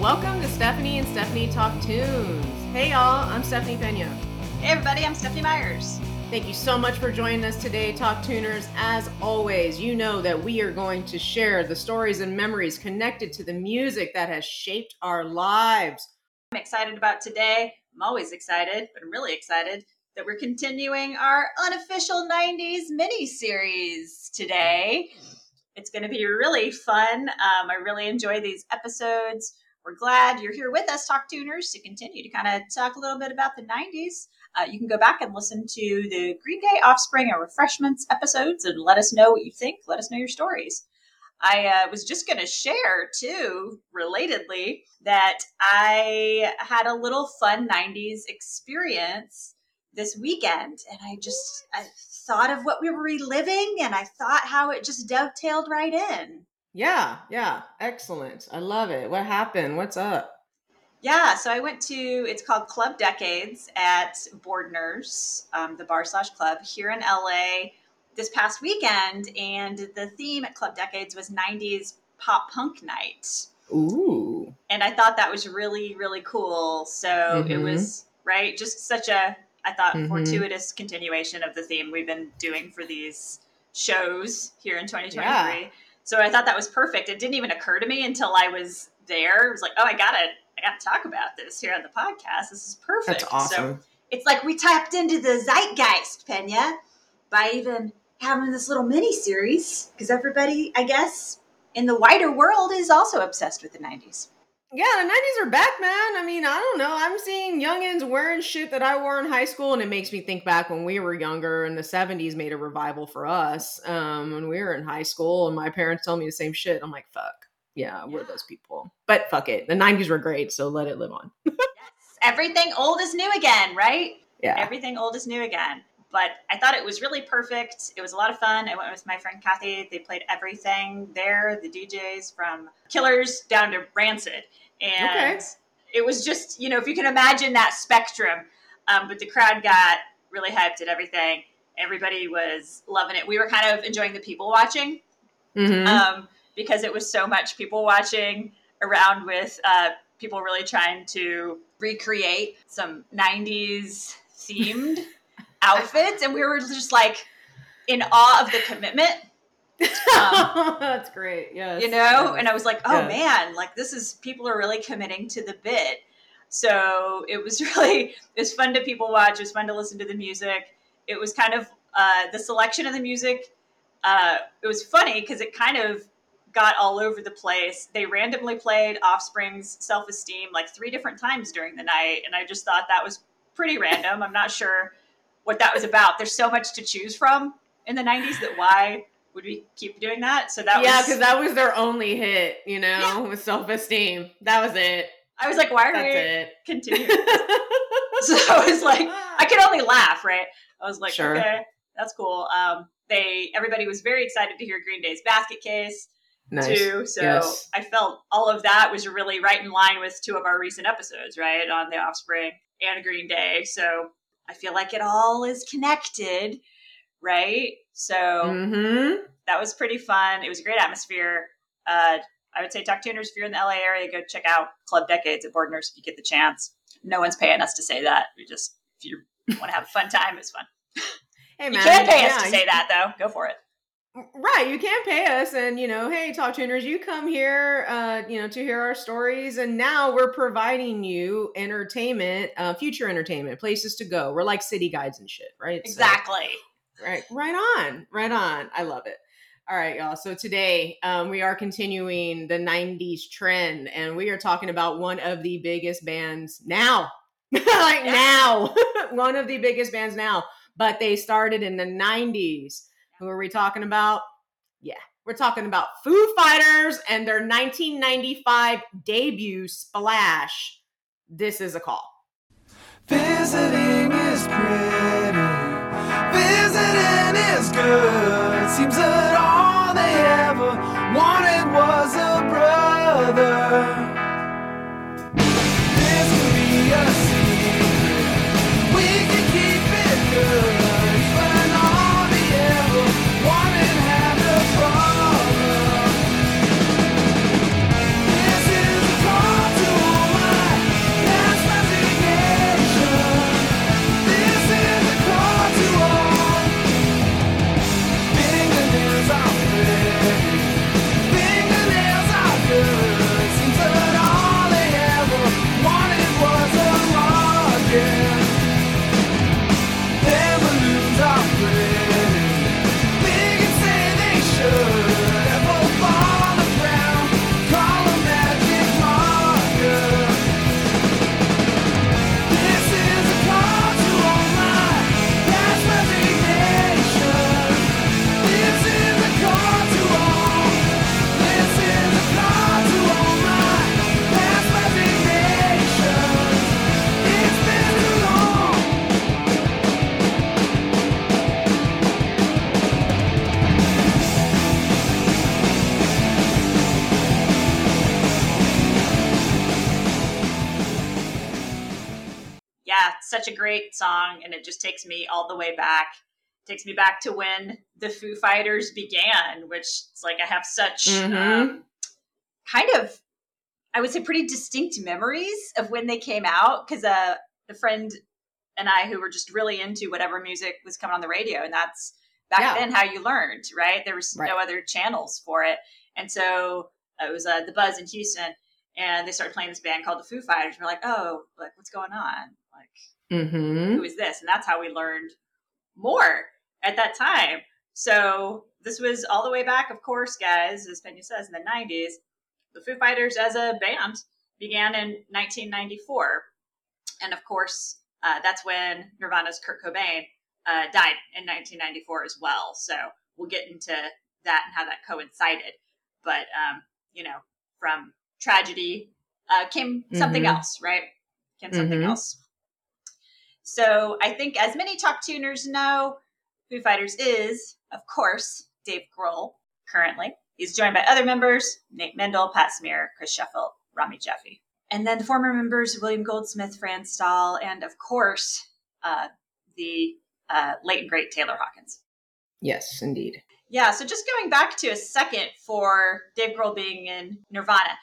Welcome to Stephanie and Stephanie Talk Tunes. Hey y'all, I'm Stephanie Pena. Hey everybody, I'm Stephanie Myers. Thank you so much for joining us today, Talk Tuners. As always, you know that we are going to share the stories and memories connected to the music that has shaped our lives. I'm excited about today. I'm always excited, but I'm really excited that we're continuing our unofficial 90s mini series today. It's going to be really fun. Um, I really enjoy these episodes. We're glad you're here with us, Talk Tuners, to continue to kind of talk a little bit about the 90s. Uh, you can go back and listen to the Green Day Offspring and Refreshments episodes and let us know what you think. Let us know your stories. I uh, was just going to share, too, relatedly, that I had a little fun 90s experience this weekend. And I just I thought of what we were reliving and I thought how it just dovetailed right in. Yeah, yeah, excellent. I love it. What happened? What's up? Yeah, so I went to it's called Club Decades at Boardner's, um, the bar slash club here in LA this past weekend, and the theme at Club Decades was '90s pop punk night. Ooh, and I thought that was really really cool. So mm-hmm. it was right, just such a I thought mm-hmm. fortuitous continuation of the theme we've been doing for these shows here in 2023. Yeah. So I thought that was perfect. It didn't even occur to me until I was there. It was like, oh, I gotta, I gotta talk about this here on the podcast. This is perfect. That's awesome. So it's like we tapped into the zeitgeist, Pena, by even having this little mini series because everybody, I guess, in the wider world is also obsessed with the 90s. Yeah, the nineties are back, man. I mean, I don't know. I'm seeing youngins wearing shit that I wore in high school, and it makes me think back when we were younger. And the '70s made a revival for us um, when we were in high school, and my parents told me the same shit. I'm like, fuck, yeah, we're those people. But fuck it, the '90s were great, so let it live on. yes, everything old is new again, right? Yeah, everything old is new again. But I thought it was really perfect. It was a lot of fun. I went with my friend Kathy. They played everything there, the DJs from Killers down to Rancid and okay. it was just you know if you can imagine that spectrum um, but the crowd got really hyped at everything everybody was loving it we were kind of enjoying the people watching mm-hmm. um, because it was so much people watching around with uh, people really trying to recreate some 90s themed outfits and we were just like in awe of the commitment um, That's great. Yeah. You know, and I was like, oh yeah. man, like this is people are really committing to the bit. So it was really it was fun to people watch. It was fun to listen to the music. It was kind of uh, the selection of the music. Uh, it was funny because it kind of got all over the place. They randomly played Offspring's Self Esteem like three different times during the night, and I just thought that was pretty random. I'm not sure what that was about. There's so much to choose from in the 90s that why would we keep doing that? So that yeah, because that was their only hit, you know, yeah. with self esteem. That was it. I was like, why are That's we it. continuing? so I was like, I could only laugh, right? I was like, sure. okay, that's cool. Um, they everybody was very excited to hear Green Day's basket case nice. too. So yes. I felt all of that was really right in line with two of our recent episodes, right, on the Offspring and Green Day. So I feel like it all is connected, right? So mm-hmm. that was pretty fun. It was a great atmosphere. Uh, I would say talk tuners if you're in the LA area, go check out Club Decades at Boardner's if you get the chance. No one's paying us to say that. We just if you want to have a fun time, it's fun. Hey man, you can't pay yeah, us to say that though. Go for it. Right, you can't pay us, and you know, hey, talk tuners, you come here, uh, you know, to hear our stories, and now we're providing you entertainment, uh, future entertainment, places to go. We're like city guides and shit, right? So- Exactly. right, right on, right on. I love it. All right, y'all. So today, um, we are continuing the '90s trend, and we are talking about one of the biggest bands now, like now, one of the biggest bands now. But they started in the '90s. Who are we talking about? Yeah, we're talking about Foo Fighters and their 1995 debut, Splash. This is a call. Visiting is pretty. Visiting is good. Seems that all takes me all the way back. takes me back to when the Foo Fighters began, which it's like I have such Mhm. um, kind of, I would say, pretty distinct memories of when they came out. Because uh, a friend and I, who were just really into whatever music was coming on the radio, and that's back Yeah. then how you learned, right? There was Right. no other channels for it, and so it was uh, the Buzz in Houston, and they started playing this band called the Foo Fighters. We're like, oh, like what's going on? Like, Mm-hmm. who is this? And that's how we learned more at that time. So this was all the way back, of course, guys, as Pena says, in the 90s. The Foo Fighters as a band began in 1994. And of course, uh, that's when Nirvana's Kurt Cobain uh, died in 1994 as well. So we'll get into that and how that coincided. But, um, you know, from tragedy uh, came something Mhm. else, right? Came something Mhm. else. So I think, as many talk tuners know, Foo Fighters is, of course, Dave Grohl currently. He's joined by other members Nate Mendel, Pat Smear, Chris Shiflett, Rami Jaffee. And then the former members William Goldsmith, Franz Stahl, and of course, uh, the uh, late and great Taylor Hawkins. Yes, indeed. Yeah, so just going back to a second for Dave Grohl being in Nirvana,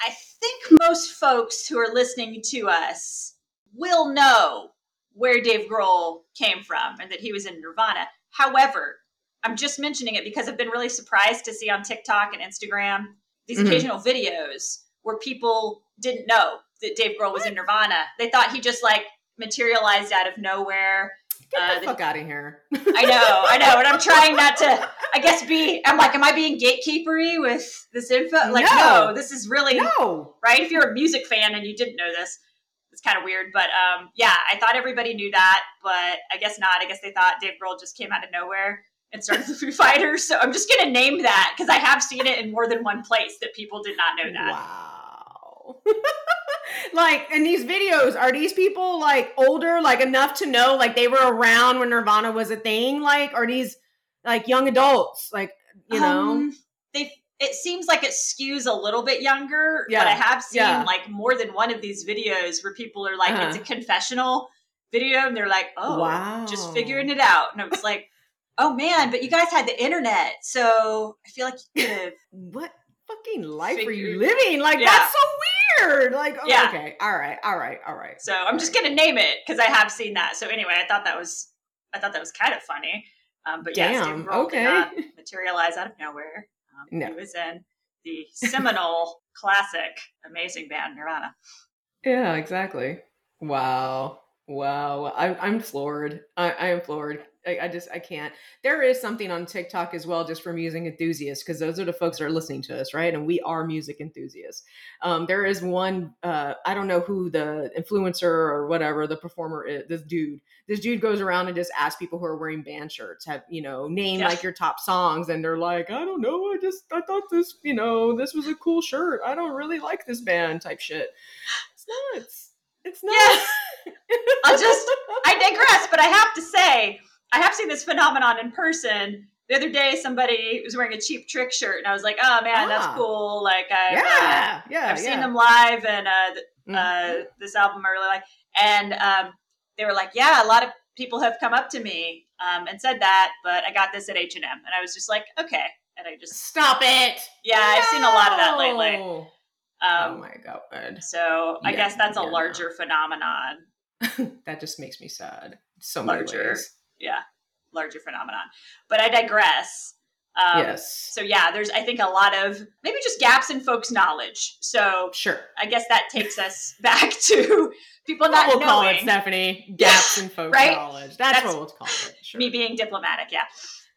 I think most folks who are listening to us will know where Dave Grohl came from and that he was in Nirvana. However, I'm just mentioning it because I've been really surprised to see on TikTok and Instagram these Mhm. occasional videos where people didn't know that Dave Grohl was in Nirvana. They thought he just like materialized out of nowhere. Get Uh, the the- fuck out of here. I know, I know, and I'm trying not to. I guess be. I'm like, am I being gatekeepery with this info? Like, No. no, this is really No. right. If you're a music fan and you didn't know this, it's kind of weird. But um, yeah, I thought everybody knew that, but I guess not. I guess they thought Dave Grohl just came out of nowhere and started the Foo Fighters. So I'm just gonna name that because I have seen it in more than one place that people did not know that. Wow. like, in these videos, are these people like older, like enough to know like they were around when Nirvana was a thing? Like, are these like young adults? Like, you know? Um, they it seems like it skews a little bit younger, Yeah, but I have seen yeah. like more than one of these videos where people are like, it's a Uh-huh. confessional video, and they're like, oh, wow. just figuring it out, and I was like, oh man, but you guys had the internet, so I feel like you could have. What fucking life are you living? Like, Yeah. that's so weird. Like, oh, Yeah. okay. All right. All right. All right. So I'm just gonna name it because I have seen that. So anyway, I thought that was I thought that was kind of funny. Um, but yes, Damn, Dave Grohl okay. did not materialize out of nowhere. Um, No. He was in the seminal classic amazing band Nirvana. Yeah, exactly. Wow. Wow. I, I'm floored. I, I am floored. I, I just, I can't. There is something on TikTok as well, just for music enthusiasts, because those are the folks that are listening to us, right? And we are music enthusiasts. Um, there is one, uh, I don't know who the influencer or whatever the performer is, this dude. This dude goes around and just asks people who are wearing band shirts, have, you know, name Yeah. like your top songs. And they're like, I don't know. I just, I thought this, you know, this was a cool shirt. I don't really like this band type shit. It's nuts. It's nuts. Yes. I'll just- I digress, but I have to say, I have seen this phenomenon in person. The other day, somebody was wearing a cheap trick shirt, and I was like, "Oh man, that's Ah. cool!" Like, I've, uh, yeah, yeah, I've yeah. seen them live, and uh, th- Mhm. uh, this album I really like. And um, they were like, "Yeah, a lot of people have come up to me um, and said that, but I got this at H and M," and I was just like, "Okay." And I just, Stop it. yeah, I've seen a lot of that lately. No. Um, oh my god, so I Yeah, guess that's a yeah. larger phenomenon. that just makes me sad. So Larger. many ways. Yeah, larger phenomenon. But I digress. Um, yes, So yeah, there's I think a lot of maybe just gaps in folks' knowledge. So sure. I guess that takes us back to people not what we'll call it, Stephanie. Gaps in folks' Right? knowledge. That's, That's what we'll call it. Sure. Me being diplomatic, yeah.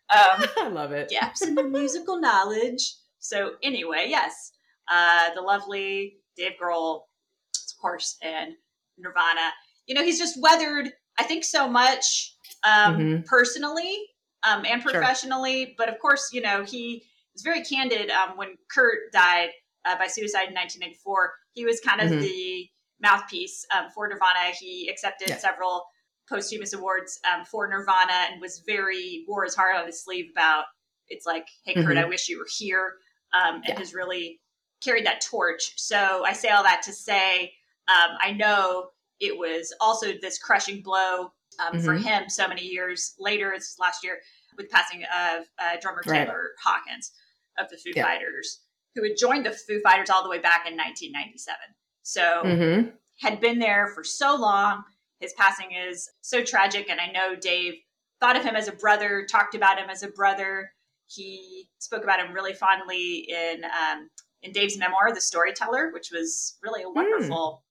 Um, I love it. gaps in the musical knowledge. So anyway, yes, uh, the lovely Dave Grohl, of course, and Nirvana. You know, he's just weathered, I think, so much um, Mhm. personally um, and Sure. professionally. But of course, you know, he was very candid um, when Kurt died uh, by suicide in 1994. He was kind of Mhm. the mouthpiece um, for Nirvana. He accepted Yeah. several posthumous awards um, for Nirvana and was very wore his heart on his sleeve about it's like, hey Kurt, Mhm. I wish you were here, um, and Yeah. has really carried that torch. So I say all that to say, um, I know it was also this crushing blow um, for Mhm. him so many years later. It's last year with passing of uh, drummer Right. Taylor Hawkins of the Foo Yeah. Fighters, who had joined the Foo Fighters all the way back in 1997. So hmm had been there for so long. His passing is so tragic, and I know Dave thought of him as a brother, talked about him as a brother. He spoke about him really fondly in um, in Dave's memoir, The Storyteller, which was really a wonderful.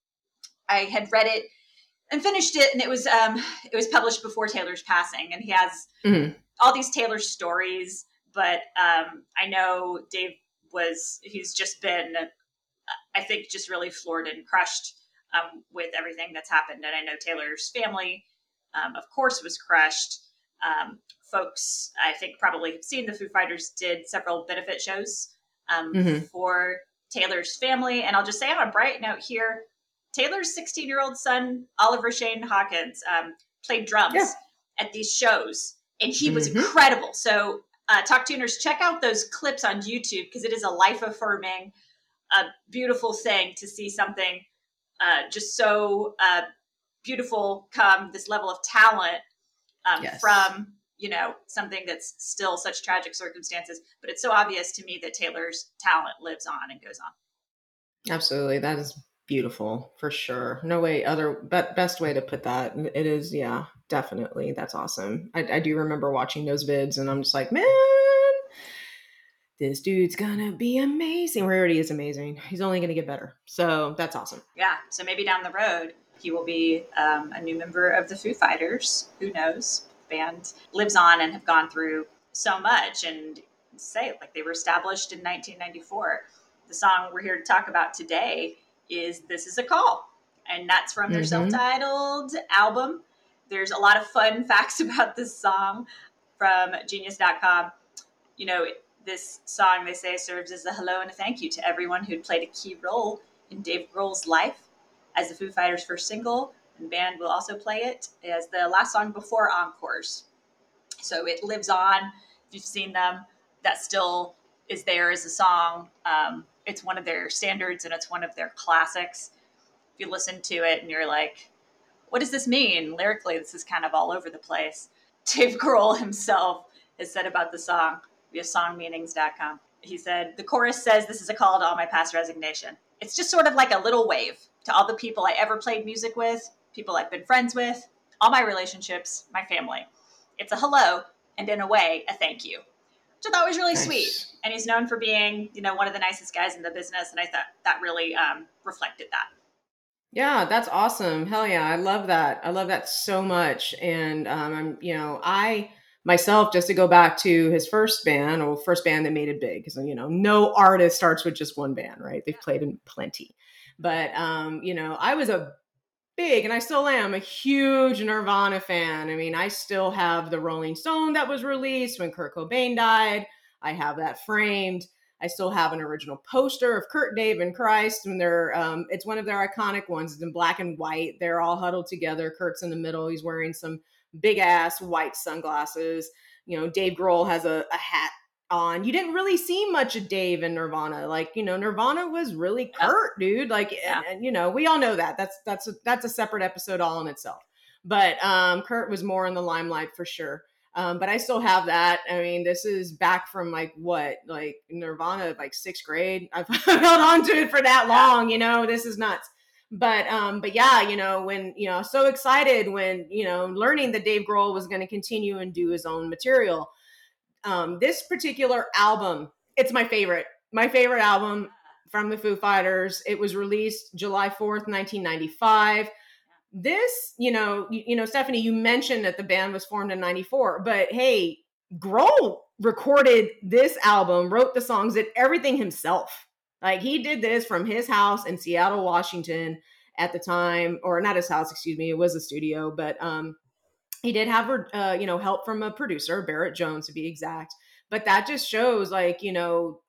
I had read it and finished it, and it was um, it was published before Taylor's passing, and he has Mhm. all these Taylor stories. But um, I know Dave was he's just been I think just really floored and crushed um, with everything that's happened. And I know Taylor's family, um, of course, was crushed. Um, folks, I think, probably have seen the Foo Fighters did several benefit shows um, Mhm. for Taylor's family. And I'll just say on a bright note here Taylor's 16 year old son, Oliver Shane Hawkins, um, played drums Yeah. at these shows, and he was Mhm. incredible. So, uh, Talk Tuners, check out those clips on YouTube because it is a life affirming, a beautiful thing to see something uh, just so uh, beautiful come this level of talent um, Yes. from you know something that's still such tragic circumstances but it's so obvious to me that taylor's talent lives on and goes on Absolutely. That is beautiful for sure. No way other but best way to put that. It is, yeah, definitely. That's awesome. I, I do remember watching those vids and I'm just like, man, this dude's gonna be amazing. Where already is amazing. He's only gonna get better. So that's awesome. yeah so maybe down the road he will be um, a new member of the foo fighters who knows band lives on and have gone through so much and say like they were established in 1994 the song we're here to talk about today is this is a call and that's from their Mhm. self-titled album there's a lot of fun facts about this song from genius.com you know this song they say serves as a hello and a thank you to everyone who'd played a key role in Dave Grohl's life as the Foo Fighters' first single, and the band will also play it as the last song before Encores. So it lives on. If you've seen them, that still is there as a song. Um, it's one of their standards and it's one of their classics. If you listen to it and you're like, what does this mean? Lyrically, this is kind of all over the place. Dave Grohl himself has said about the song via songmeanings.com. He said, The chorus says, This is a call to all my past resignation. It's just sort of like a little wave to all the people I ever played music with, people I've been friends with, all my relationships, my family. It's a hello and in a way, a thank you, which I thought was really Nice. sweet. And he's known for being, you know, one of the nicest guys in the business, and I thought that really um, reflected that. Yeah, that's awesome. Hell yeah, I love that. I love that so much. And um, I'm, you know, I myself, just to go back to his first band or first band that made it big, because you know, no artist starts with just one band, right? They've played in plenty. But um, you know, I was a big, and I still am a huge Nirvana fan. I mean, I still have the Rolling Stone that was released when Kurt Cobain died. I have that framed. I still have an original poster of Kurt, Dave, and Krist, and they're um, it's one of their iconic ones. It's in black and white. They're all huddled together. Kurt's in the middle. He's wearing some big ass white sunglasses. You know, Dave Grohl has a, a hat on. You didn't really see much of Dave in Nirvana. Like, you know, Nirvana was really. Kurt, dude. Like, Yeah. and, and, you know, we all know that. That's that's a, that's a separate episode all in itself. But um, Kurt was more in the limelight for sure. Um, but I still have that. I mean, this is back from like what, like Nirvana, like sixth grade. I've held on to it for that long. You know, this is nuts. But um, but yeah, you know, when you know, so excited when you know, learning that Dave Grohl was going to continue and do his own material. Um, this particular album, it's my favorite. My favorite album from the Foo Fighters. It was released July 4th, 1995. This, you know, you, you know, Stephanie, you mentioned that the band was formed in 94, but hey, Grohl recorded this album, wrote the songs, did everything himself. Like he did this from his house in Seattle, Washington at the time, or not his house, excuse me, it was a studio, but um he did have uh, you know, help from a producer, Barrett Jones to be exact. But that just shows like, you know,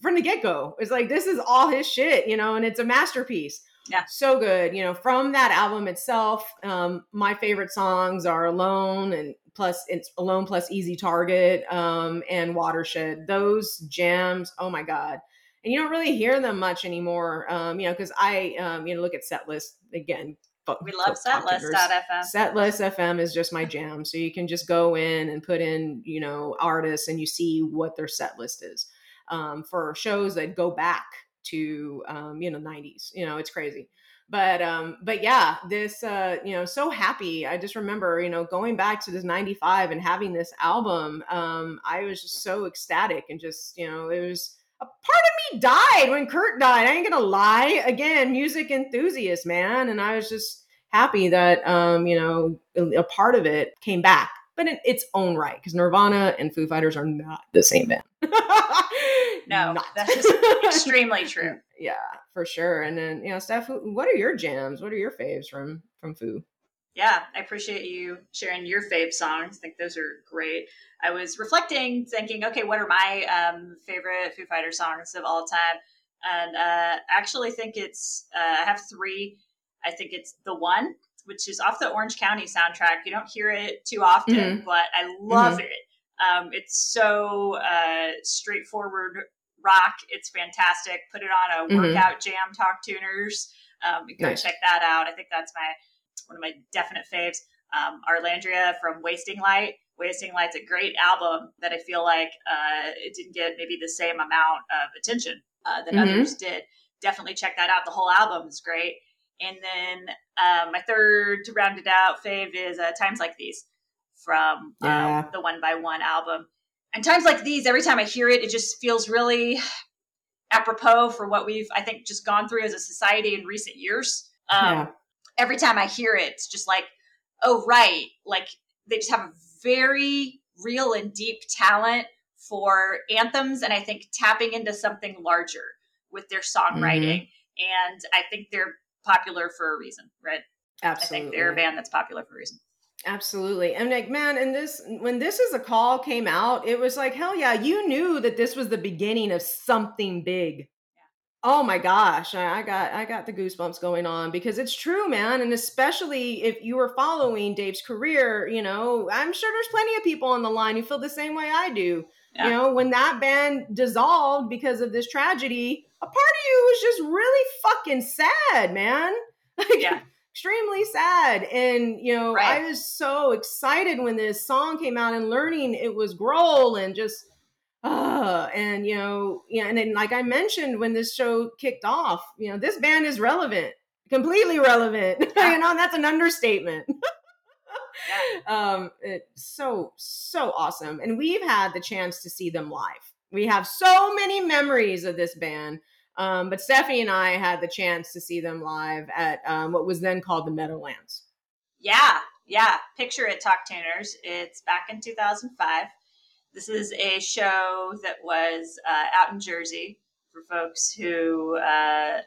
from the get-go, it's like this is all his shit, you know, and it's a masterpiece. Yeah. So good. You know, from that album itself, um, my favorite songs are Alone and plus it's Alone plus Easy Target um, and Watershed. Those jams, oh my God. And you don't really hear them much anymore, um, you know, because I, um, you know, look at Setlist again. Fuck- We love setlist.fm. Setlist FM is just my jam. So you can just go in and put in, you know, artists and you see what their set list is um, for shows that go back to, um, you know, 90s. You know, it's crazy. But um, but yeah, this uh, you know, so happy. I just remember, you know, going back to this 95 and having this album. Um, I was just so ecstatic and just, you know, it was a part of me died when Kurt died. I ain't gonna lie. Again, music enthusiast, man. And I was just happy that um, you know, a, part of it came back, but in its own right, because Nirvana and Foo Fighters are not the same band. No, Not. that is just extremely true. yeah, for sure. And then, you know, Steph, what are your jams? What are your faves from from Foo? Yeah, I appreciate you sharing your fave songs. I think those are great. I was reflecting, thinking, okay, what are my um, favorite Foo Fighter songs of all time? And uh, I actually think it's, uh, I have three. I think it's The One, which is off the Orange County soundtrack. You don't hear it too often, but I love it. Um, it's so uh, straightforward rock. It's fantastic. Put it on a Mhm. workout jam, Talk Tuners. Um, go Nice. check that out. I think that's my one of my definite faves. Um, Arlandria from Wasting Light. Wasting Light's a great album that I feel like uh, it didn't get maybe the same amount of attention uh, that Mhm. others did. Definitely check that out. The whole album is great. And then uh, my third to round it out fave is uh, Times Like These from um, Yeah. the One by One album. And Times Like These, every time I hear it, it just feels really apropos for what we've, I think, just gone through as a society in recent years. Um, Yeah. Every time I hear it, it's just like, oh, right. Like they just have a very real and deep talent for anthems. And I think tapping into something larger with their songwriting. Mm-hmm. And I think they're popular for a reason, right? Absolutely. I think they're a band that's popular for a reason. Absolutely. And like, man, and this when this is a call came out, it was like, hell yeah, you knew that this was the beginning of something big. Oh my gosh, I I got I got the goosebumps going on because it's true, man. And especially if you were following Dave's career, you know, I'm sure there's plenty of people on the line who feel the same way I do. Yeah. You know, when that band dissolved because of this tragedy, a part of you was just really fucking sad, man. Like, Yeah. extremely sad. And you know, Right. I was so excited when this song came out and learning it was Grohl and just uh and you know, yeah, and then like I mentioned when this show kicked off, you know, this band is relevant, completely relevant. Yeah. you know, that's an understatement. um, it's so so awesome, and we've had the chance to see them live. We have so many memories of this band. Um, but Stephanie and I had the chance to see them live at um, what was then called the Meadowlands. Yeah, yeah. Picture it, Talk Tuners. It's back in 2005. This is a show that was uh, out in Jersey for folks who uh,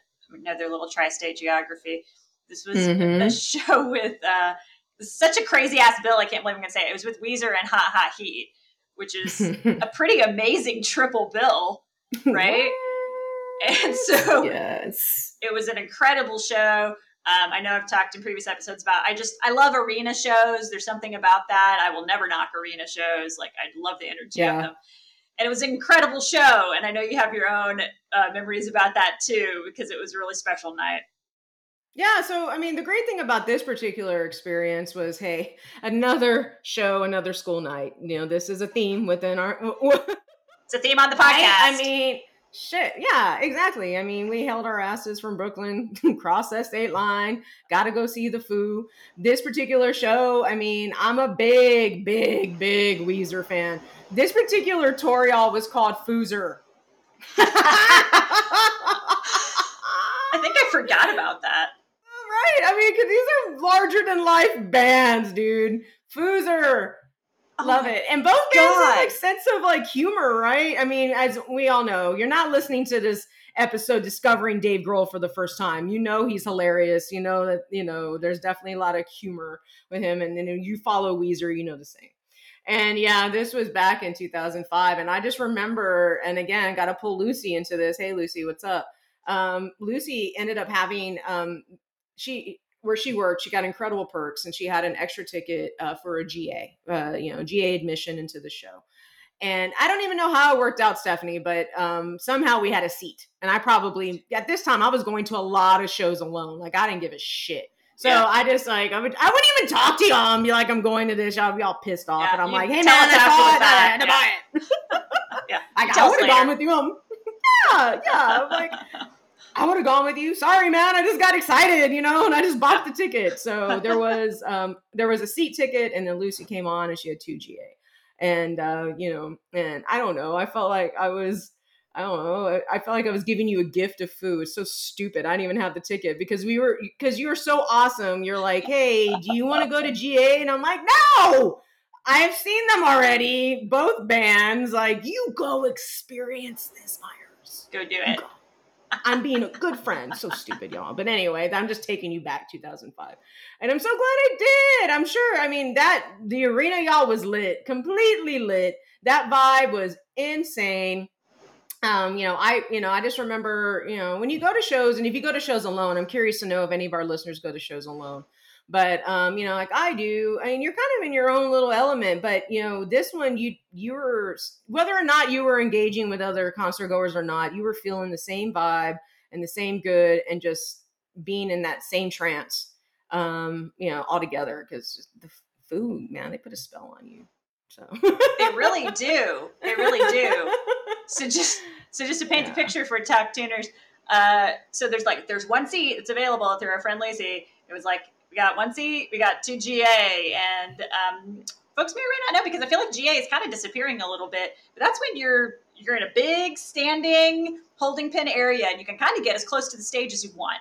know their little tri-state geography. This was Mhm. a show with uh, such a crazy ass bill. I can't believe I'm gonna say it. It was with Weezer and Hot Hot Heat, which is a pretty amazing triple bill, right? and so yes. it was an incredible show. Um, I know I've talked in previous episodes about. I just I love arena shows. There's something about that. I will never knock arena shows. Like I love the energy Yeah. of them. And it was an incredible show. And I know you have your own uh, memories about that too, because it was a really special night. Yeah, so I mean, the great thing about this particular experience was, hey, another show, another school night. You know, this is a theme within our. It's a theme on the podcast. Right? I mean, shit. Yeah, exactly. I mean, we held our asses from Brooklyn, crossed that state line, got to go see the Foo. This particular show, I mean, I'm a big, big, big Weezer fan. This particular tour, y'all, was called Foozer. I think I forgot about that. Right. I mean, 'cause these are larger than life bands, dude. Foozer. Oh Love it. And both bands have like sense of like humor, right? I mean, as we all know, you're not listening to this episode discovering Dave Grohl for the first time. You know he's hilarious. You know that, you know, there's definitely a lot of humor with him. And then you follow Weezer, you know the same. And yeah, this was back in 2005. And I just remember, and again, got to pull Lucy into this. Hey, Lucy, what's up? Um, Lucy ended up having, um, she, where she worked, she got incredible perks and she had an extra ticket uh, for a GA, uh, you know, GA admission into the show. And I don't even know how it worked out, Stephanie, but um, somehow we had a seat. And I probably, at this time, I was going to a lot of shows alone. Like, I didn't give a shit. So Yeah. I just like I would I wouldn't even talk to y'all and be like I'm going to this. Y'all be all pissed off, Yeah, and I'm like, hey man, I saw it, I had to buy it. Yeah. I, I would have gone with you. I'm, yeah, yeah. I'm like, I would have gone with you. Sorry, man. I just got excited, you know, and I just bought the ticket. So there was um there was a seat ticket, and then Lucy came on, and she had two GA, and uh, you know, and I don't know. I felt like I was. I don't know. I- I felt like I was giving you a gift of Foo. It's so stupid. I didn't even have the ticket because we were because you were so awesome. You're like, hey, do you want to go to GA? And I'm like, no. I have seen them already, both bands. Like, you go experience this, Myers. Go do it. I'm being a good friend. So stupid, y'all. But anyway, I'm just taking you back 2005. And I'm so glad I did. I'm sure. I mean, that the arena, y'all, was lit, completely lit. That vibe was insane. Um, you know, I, you know, I just remember, you know, when you go to shows, and if you go to shows alone, I'm curious to know if any of our listeners go to shows alone. But um, you know, like I do, I mean, you're kind of in your own little element. But you know, this one, you you were whether or not you were engaging with other concert goers or not, you were feeling the same vibe and the same good, and just being in that same trance. Um, you know, all together because the Foo, man, they put a spell on you. So They really do. They really do. So just so just to paint Yeah. the picture for talk tuners, uh, so there's like there's one seat that's available through our friend Lucy. It was like we got one seat, we got two GA, and um, folks may or may not know because I feel like GA is kind of disappearing a little bit. But that's when you're you're in a big standing holding pin area, and you can kind of get as close to the stage as you want.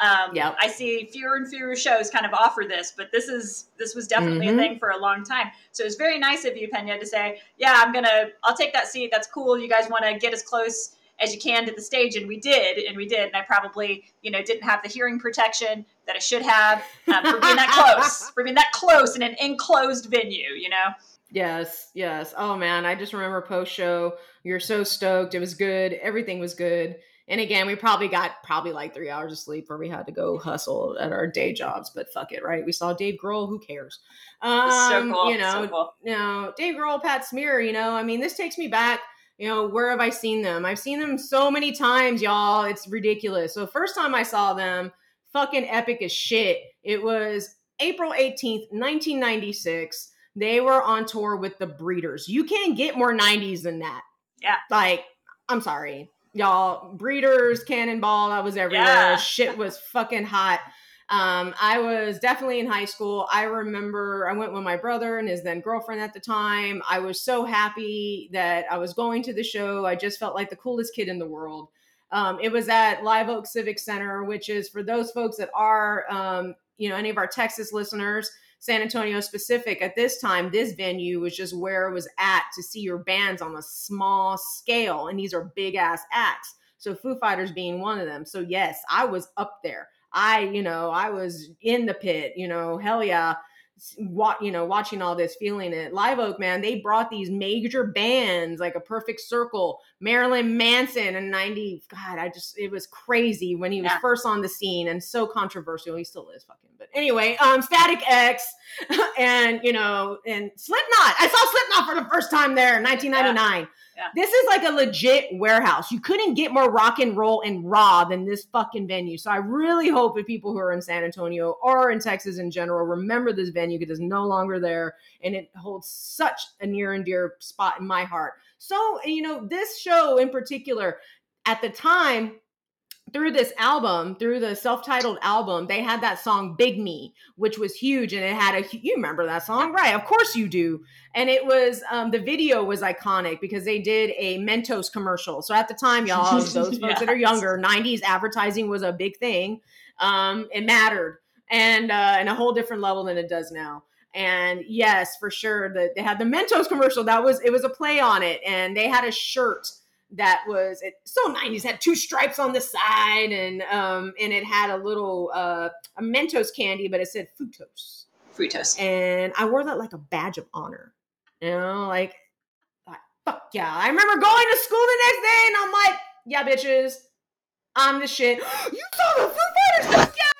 Um, Yep. I see fewer and fewer shows kind of offer this, but this is this was definitely Mhm. a thing for a long time. So it's very nice of you, Pena, to say, "Yeah, I'm gonna, I'll take that seat. That's cool. You guys want to get as close as you can to the stage," and we did, and we did. And I probably, you know, didn't have the hearing protection that I should have um, for being that close, for being that close in an enclosed venue. You know, Yes, yes. Oh man, I just remember post show. You're so stoked. It was good. Everything was good. And again, we probably got probably like three hours of sleep where we had to go hustle at our day jobs. But fuck it, right? We saw Dave Grohl. Who cares? was so Um, cool. You know, so cool. you know, Dave Grohl, Pat Smear, you know, I mean, this takes me back, you know, where have I seen them? I've seen them so many times, y'all. It's ridiculous. So first time I saw them, fucking epic as shit. It was April 18th, 1996. They were on tour with the Breeders. You can't get more 90s than that. Yeah. Like, I'm sorry. Y'all, Breeders, Cannonball, that was everywhere. Yeah. Shit was fucking hot. Um, I was definitely in high school. I remember I went with my brother and his then girlfriend at the time. I was so happy that I was going to the show. I just felt like the coolest kid in the world. Um, it was at Live Oak Civic Center, which is for those folks that are, um, you know, any of our Texas listeners, San Antonio specific. At this time, this venue was just where it was at to see your bands on a small scale, and these are big ass acts. So Foo Fighters being one of them. So yes, I was up there. I, you know, I was in the pit, you know, hell yeah. What you know, watching all this, feeling it. Live Oak, man, they brought these major bands like a Perfect Circle, Marilyn Manson, and '90. God, I just it was crazy when he was Yeah. first on the scene and so controversial. He still is fucking, but anyway, um, Static X, and you know, and Slipknot. I saw Slipknot for the first time there in 1999. Yeah. This is like a legit warehouse. You couldn't get more rock and roll and raw than this fucking venue. So I really hope that people who are in San Antonio or in Texas in general remember this venue because it's no longer there and it holds such a near and dear spot in my heart. So, you know, this show in particular, at the time, through this album, through the self-titled album, they had that song "Big Me," which was huge, and it had a. You remember that song, right? Of course you do. And it was um, the video was iconic because they did a Mentos commercial. So at the time, y'all, those folks that are younger, '90s advertising was a big thing. Um, it mattered, and uh, in a whole different level than it does now. And yes, for sure, that they had the Mentos commercial. That was it was a play on it, and they had a shirt that was it so 90s had two stripes on the side and um and it had a little uh a mentos candy but it said fructose Fructose. and i wore that like a badge of honor you know like, fuck yeah i remember going to school the next day and i'm like yeah bitches i'm the shit you saw the Foo Fighters yeah.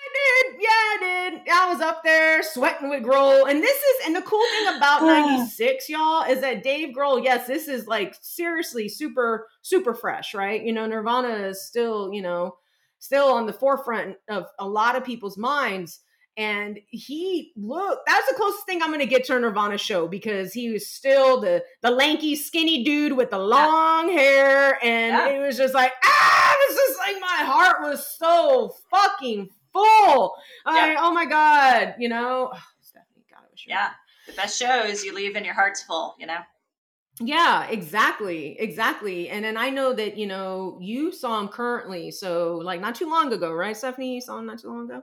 Yeah, I did. I was up there sweating with Grohl. And this is, and the cool thing about 96, y'all, is that Dave Grohl, yes, this is like seriously super, super fresh, right? You know, Nirvana is still, you know, still on the forefront of a lot of people's minds. And he look, that's the closest thing I'm gonna get to a Nirvana show because he was still the the lanky, skinny dude with the long hair, and Yeah. it was just like, ah, this is like my heart was so fucking full. I, Yeah. oh my god, you know, Ugh, Stephanie, God, I wish Yeah. The best shows you leave and your heart's full, you know? Yeah, exactly. Exactly. And then I know that, you know, you saw him currently. So, like, not too long ago, right, Stephanie? You saw him not too long ago?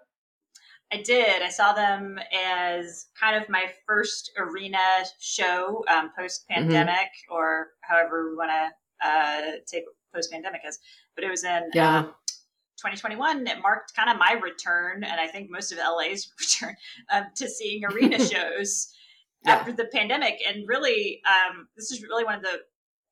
I did. I saw them as kind of my first arena show um, post pandemic, or however we want to uh, take post pandemic as. But it was in Yeah. um, 2021. It marked kind of my return, and I think most of LA's return um, to seeing arena shows Yeah. after the pandemic. And really, um, this is really one of the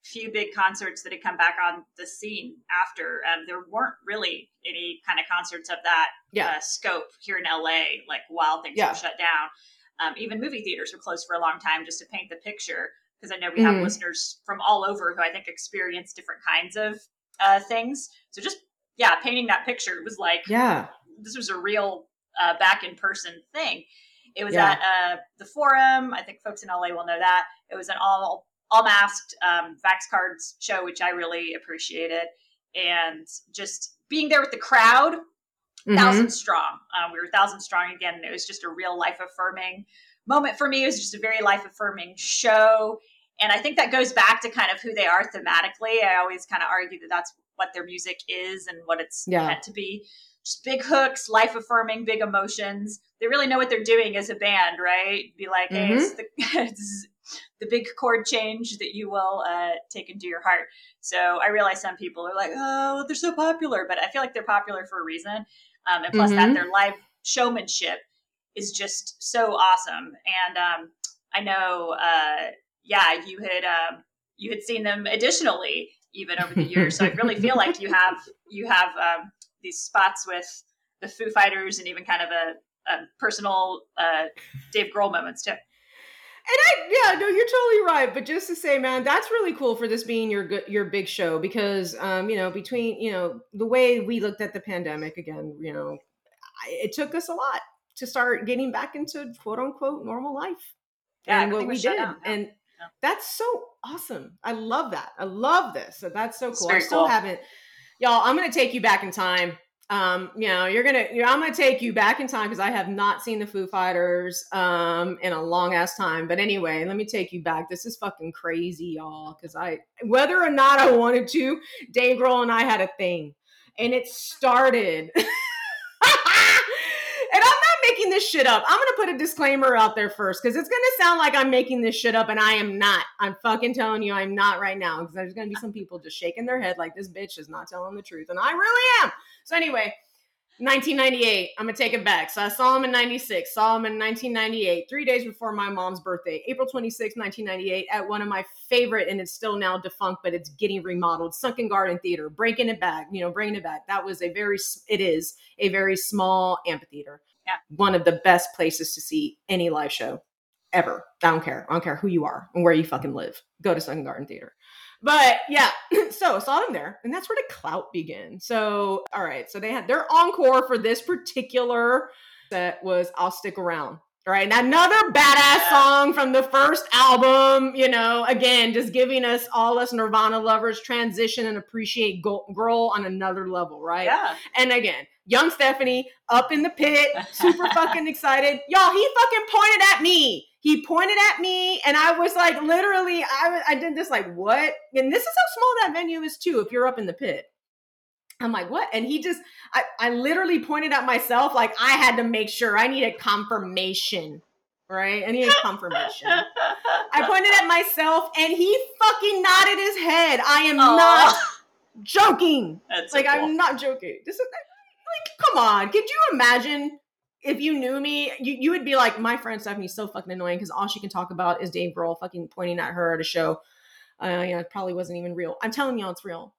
few big concerts that had come back on the scene after. Um, there weren't really any kind of concerts of that Yeah. uh, scope here in LA, like while things Yeah. were shut down. Um, even movie theaters were closed for a long time just to paint the picture. Because I know we have Mhm. listeners from all over who I think experience different kinds of uh, things. So just yeah, painting that picture was like Yeah. this was a real uh, back in person thing. It was Yeah. at uh, the forum. I think folks in LA will know that. It was an all all masked um, Vax Cards show, which I really appreciated, and just being there with the crowd, Mhm. thousand strong. Um, we were thousand strong again, and it was just a real life affirming moment for me. It was just a very life affirming show. And I think that goes back to kind of who they are thematically. I always kind of argue that that's what their music is and what it's Yeah. meant to be. Just big hooks, life affirming, big emotions. They really know what they're doing as a band, right? Be like, hey, it's the, it's the big chord change that you will uh, take into your heart. So I realize some people are like, oh, they're so popular, but I feel like they're popular for a reason. Um, and plus, that Mhm. their live showmanship is just so awesome. And um, I know, uh, yeah, you had um, you had seen them additionally even over the years. So I really feel like you have you have um, these spots with the Foo Fighters and even kind of a, a personal uh, Dave Grohl moments too. And I, yeah, no, you're totally right. But just to say, man, that's really cool for this being your your big show because, um, you know, between you know the way we looked at the pandemic again, you know, I, it took us a lot to start getting back into quote unquote normal life. Yeah, and what we did, down, yeah. and Yeah. that's so awesome. I love that. I love this. That's so cool. I still cool. haven't, y'all. I'm gonna take you back in time. um, you know, you're gonna, you know, I'm gonna take you back in time because I have not seen the Foo Fighters um in a long ass time. But anyway, let me take you back. This is fucking crazy, y'all. Because I, whether or not I wanted to, Dave Grohl and I had a thing, and it started. making this shit up. I'm gonna put a disclaimer out there first because it's gonna sound like I'm making this shit up, and I am not. I'm fucking telling you, I'm not right now because there's gonna be some people just shaking their head like this bitch is not telling the truth, and I really am. So anyway, 1998. I'm gonna take it back. So I saw him in 96. Saw him in 1998, three days before my mom's birthday, April 26, 1998, at one of my favorite, and it's still now defunct, but it's getting remodeled, Sunken Garden Theater. Breaking it back, you know, bringing it back. That was a very, it is a very small amphitheater. One of the best places to see any live show ever. I don't care. I don't care who you are and where you fucking live. Go to Sunken Garden Theater. But yeah, so I saw them there, and that's where the clout began. So, all right, so they had their encore for this particular set was "I'll Stick Around." Right, another badass song from the first album. You know, again, just giving us all us Nirvana lovers transition and appreciate Go- Grohl on another level, right? Yeah. And again, young Stephanie up in the pit, super fucking excited. Y'all, he fucking pointed at me. He pointed at me, and I was like, literally, I, I did this like, what? And this is how small that venue is too. If you're up in the pit, I'm like, what? And he just, I, I literally pointed at myself, like I had to make sure I needed confirmation, right? I needed confirmation. I pointed at myself, and he fucking nodded his head. I am Aw. not joking. That's so Like cool. I'm not joking. This is like, come on. Could you imagine if you knew me? You, you would be like, my friend Stephanie's so fucking annoying because all she can talk about is Dave Grohl fucking pointing at her at a show. Uh, yeah, it probably wasn't even real. I'm telling y'all, it's real.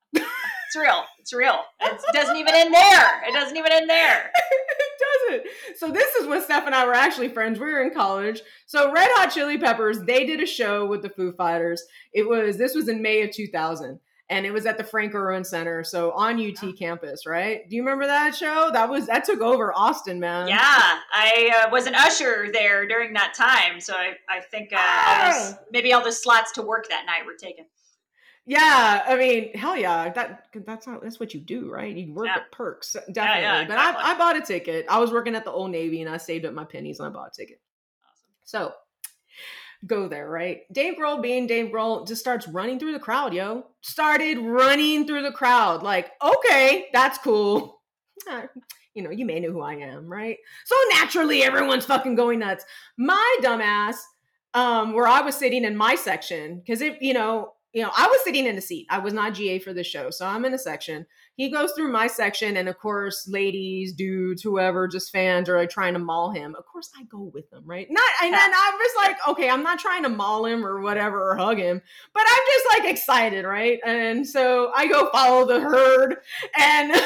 It's real. It's real. It doesn't even end there. It doesn't even end there. it doesn't. So this is when Steph and I were actually friends. We were in college. So Red Hot Chili Peppers, they did a show with the Foo Fighters. It was this was in May of 2000. And it was at the Frank Erwin Center, so on UT campus, right? Do you remember that show? That was that took over Austin, man. Yeah, I uh, was an usher there during that time, so I, I think uh, all those, Ah. maybe all the slots to work that night were taken. Yeah, I mean, hell yeah, that that's how that's what you do, right? You work Yeah. at perks, definitely. yeah, But exactly. I, I bought a ticket. I was working at the Old Navy, and I saved up my pennies, and I bought a ticket. Awesome. So go there, right? Dave Grohl, being Dave Grohl, just starts running through the crowd, yo. Started running through the crowd, like, okay, that's cool. You know, you may know who I am, right? So naturally, everyone's fucking going nuts. My dumbass, um, where I was sitting in my section, because it, you know, you know, I was sitting in a seat. I was not GA for the show, so I'm in a section. He goes through my section, and of course, ladies, dudes, whoever, just fans are like trying to maul him. Of course, I go with them, right? Not, and then I'm just like, okay, I'm not trying to maul him or whatever or hug him, but I'm just like excited, right? And so I go follow the herd, and they had,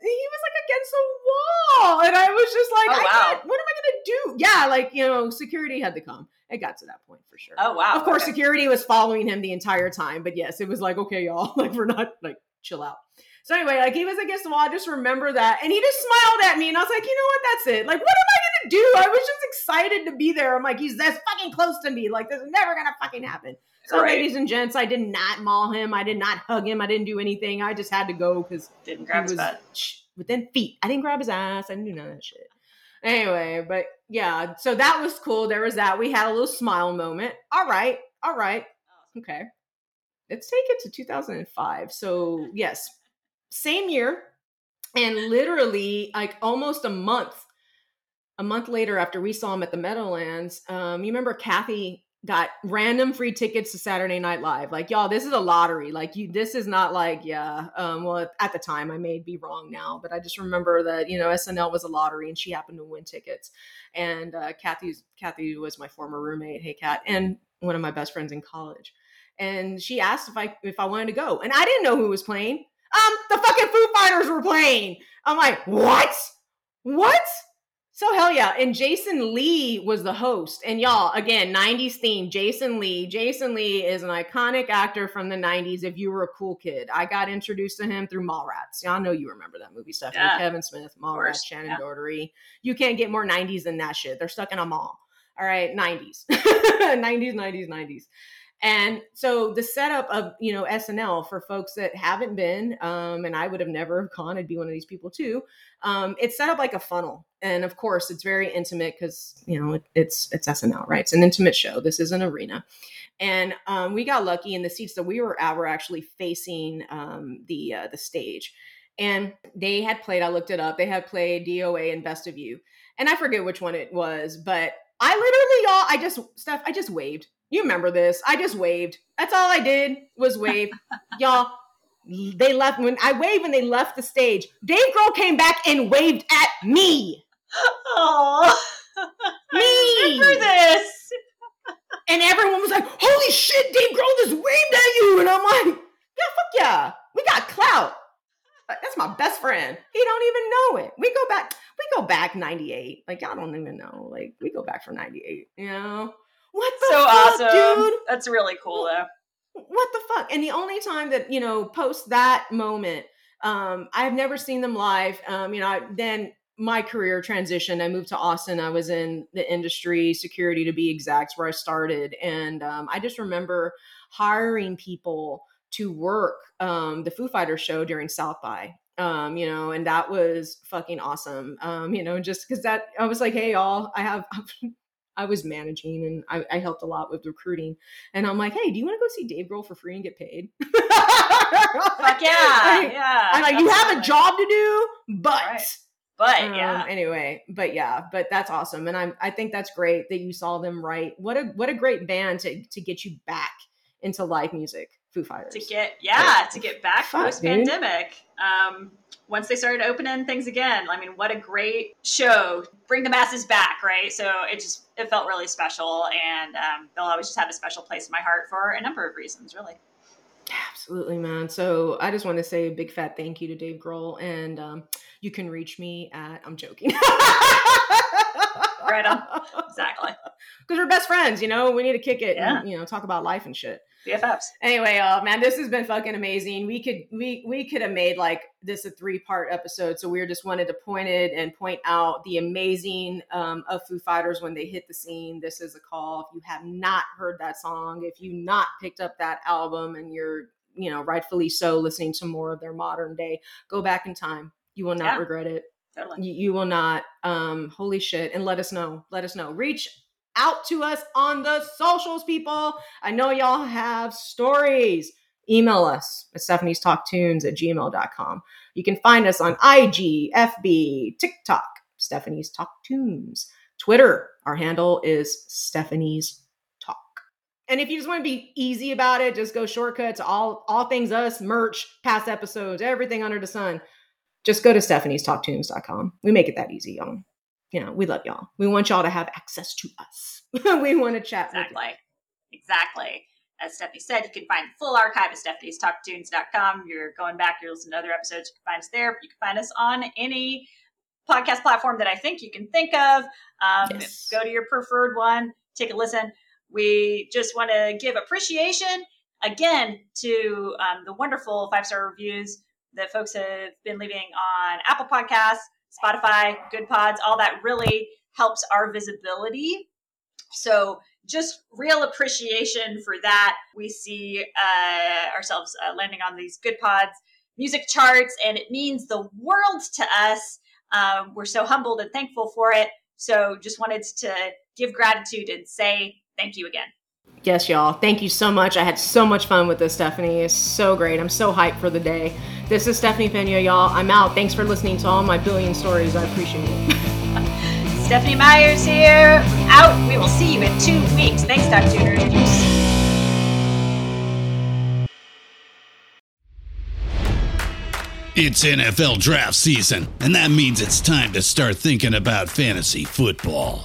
he was like against the wall, and I was just like, Oh, I wow. can't, what am I gonna do? Yeah, like you know, security had to come. It got to that point for sure. Oh wow! Of course, okay. security was following him the entire time, but yes, it was like, okay, y'all, like we're not like chill out. So anyway, like he was against the wall. I just remember that, and he just smiled at me, and I was like, you know what? That's it. Like, what am I gonna do? I was just excited to be there. I'm like, he's this fucking close to me. Like, this is never gonna fucking happen. So, Right. ladies and gents, I did not maul him. I did not hug him. I didn't do anything. I just had to go because didn't grab he his was butt. within feet. I didn't grab his ass. I didn't do none of that shit. Anyway, but yeah, so that was cool. There was that. We had a little smile moment. All right, all right, okay. Let's take it to 2005. So yes, same year, and literally like almost a month, a month later after we saw him at the Meadowlands. Um, you remember Kathy got random free tickets to Saturday Night Live. Like, y'all, this is a lottery. Like, you, this is not like, yeah. Um, well, at the time, I may be wrong now, but I just remember that you know SNL was a lottery, and she happened to win tickets. And uh, Kathy's Kathy was my former roommate. Hey, Kat, and one of my best friends in college. And she asked if I if I wanted to go, and I didn't know who was playing. Um, the fucking Foo Fighters were playing. I'm like, what? What? So hell yeah. And Jason Lee was the host. And y'all, again, 90s theme, Jason Lee. Jason Lee is an iconic actor from the 90s if you were a cool kid. I got introduced to him through Mallrats. Y'all know you remember that movie stuff. Yeah. Kevin Smith, Mallrats, Shannen yeah. Doherty. You can't get more 90s than that shit. They're stuck in a mall. All right, 90s. 90s, 90s, 90s. And so the setup of you know SNL for folks that haven't been, um, and I would have never gone. I'd be one of these people too. Um, it's set up like a funnel, and of course, it's very intimate because you know it, it's it's SNL, right? It's an intimate show. This is an arena, and um, we got lucky, and the seats that we were at were actually facing um, the uh, the stage, and they had played. I looked it up. They had played DOA and Best of You, and I forget which one it was, but I literally, y'all, I just Steph, I just waved. You remember this? I just waved. That's all I did was wave, y'all. They left when I waved when they left the stage. Dave Grohl came back and waved at me. Oh, Me. remember this. And everyone was like, holy shit, Dave Grohl just waved at you. And I'm like, yeah, fuck yeah. We got clout. That's my best friend. He don't even know it. We go back, we go back 98. Like, y'all don't even know. Like, we go back for 98, you know? What the So fuck, awesome. dude? That's really cool though. what the fuck? And the only time that you know post that moment um i've never seen them live. Um you know I, then my career transition i moved to austin. I was in the industry security to be exact where i started. And um, i just remember hiring people to work um the foo fighters show during south by. Um you know and that was fucking awesome. Um you know just because that i was like hey y'all i have I was managing and I, I helped a lot with recruiting. And I'm like, hey, do you want to go see Dave Grohl for free and get paid? Fuck yeah, Like, yeah. I'm like, you have a job to do, but Right. But um, yeah, anyway, but yeah, but that's awesome. And I'm I think that's great that you saw them right. What a what a great band to to get you back into live music, Foo Fighters. to get yeah to get back post pandemic. Um, once they started opening things again, I mean, what a great show! Bring the masses back, right? So it just it felt really special, and um, they'll always just have a special place in my heart for a number of reasons, really. Absolutely, man. So I just want to say a big fat thank you to Dave Grohl, and um, you can reach me at. I'm joking. Right on. Exactly, Because we're best friends, you know. We need to kick it, Yeah. and you know, talk about life and shit. BFFs. Anyway, uh, man, this has been fucking amazing. We could we we could have made like this a three part episode. So we just wanted to point it and point out the amazing um, of Foo Fighters when they hit the scene. This is a call. If you have not heard that song, if you not picked up that album, and you're you know rightfully so listening to more of their modern day, go back in time. You will not Yeah. regret it Totally. you, you will not um holy shit and let us know let us know. Reach out to us on the socials people. I know y'all have stories. Email us at stephanie's talk tunes at gmail.com you can find us on ig fb tiktok stephanie's talk tunes. Twitter our handle is stephanie's talk. And if you just want to be easy about it just go shortcut to all all things us merch past episodes everything under the sun just go to Stephanie's talktunes.com. We make it that easy, y'all. You know, we love y'all. We want y'all to have access to us. we want to chat with Exactly. Exactly. As Stephanie said, you can find the full archive at stephanie's talktunes.com. You're going back, you're listening to other episodes, you can find us there. You can find us on any podcast platform that I think you can think of. Um, Yes. Go to your preferred one, take a listen. We just want to give appreciation again to um, the wonderful five star reviews that folks have been leaving on Apple Podcasts, Spotify, Goodpods. All that really helps our visibility. So just real appreciation for that. We see uh, ourselves uh, landing on these Goodpods music charts, and it means the world to us. Um, we're so humbled and thankful for it. So just wanted to give gratitude and say thank you again. Yes, y'all. Thank you so much. I had so much fun with this, Stephanie. It's so great. I'm so hyped for the day. This is Stephanie Pena, y'all. I'm out. Thanks for listening to all my billion stories. I appreciate it. Stephanie Myers here, out. We will see you in two weeks. Thanks, Talk Tuners. It's NFL draft season, and that means it's time to start thinking about fantasy football.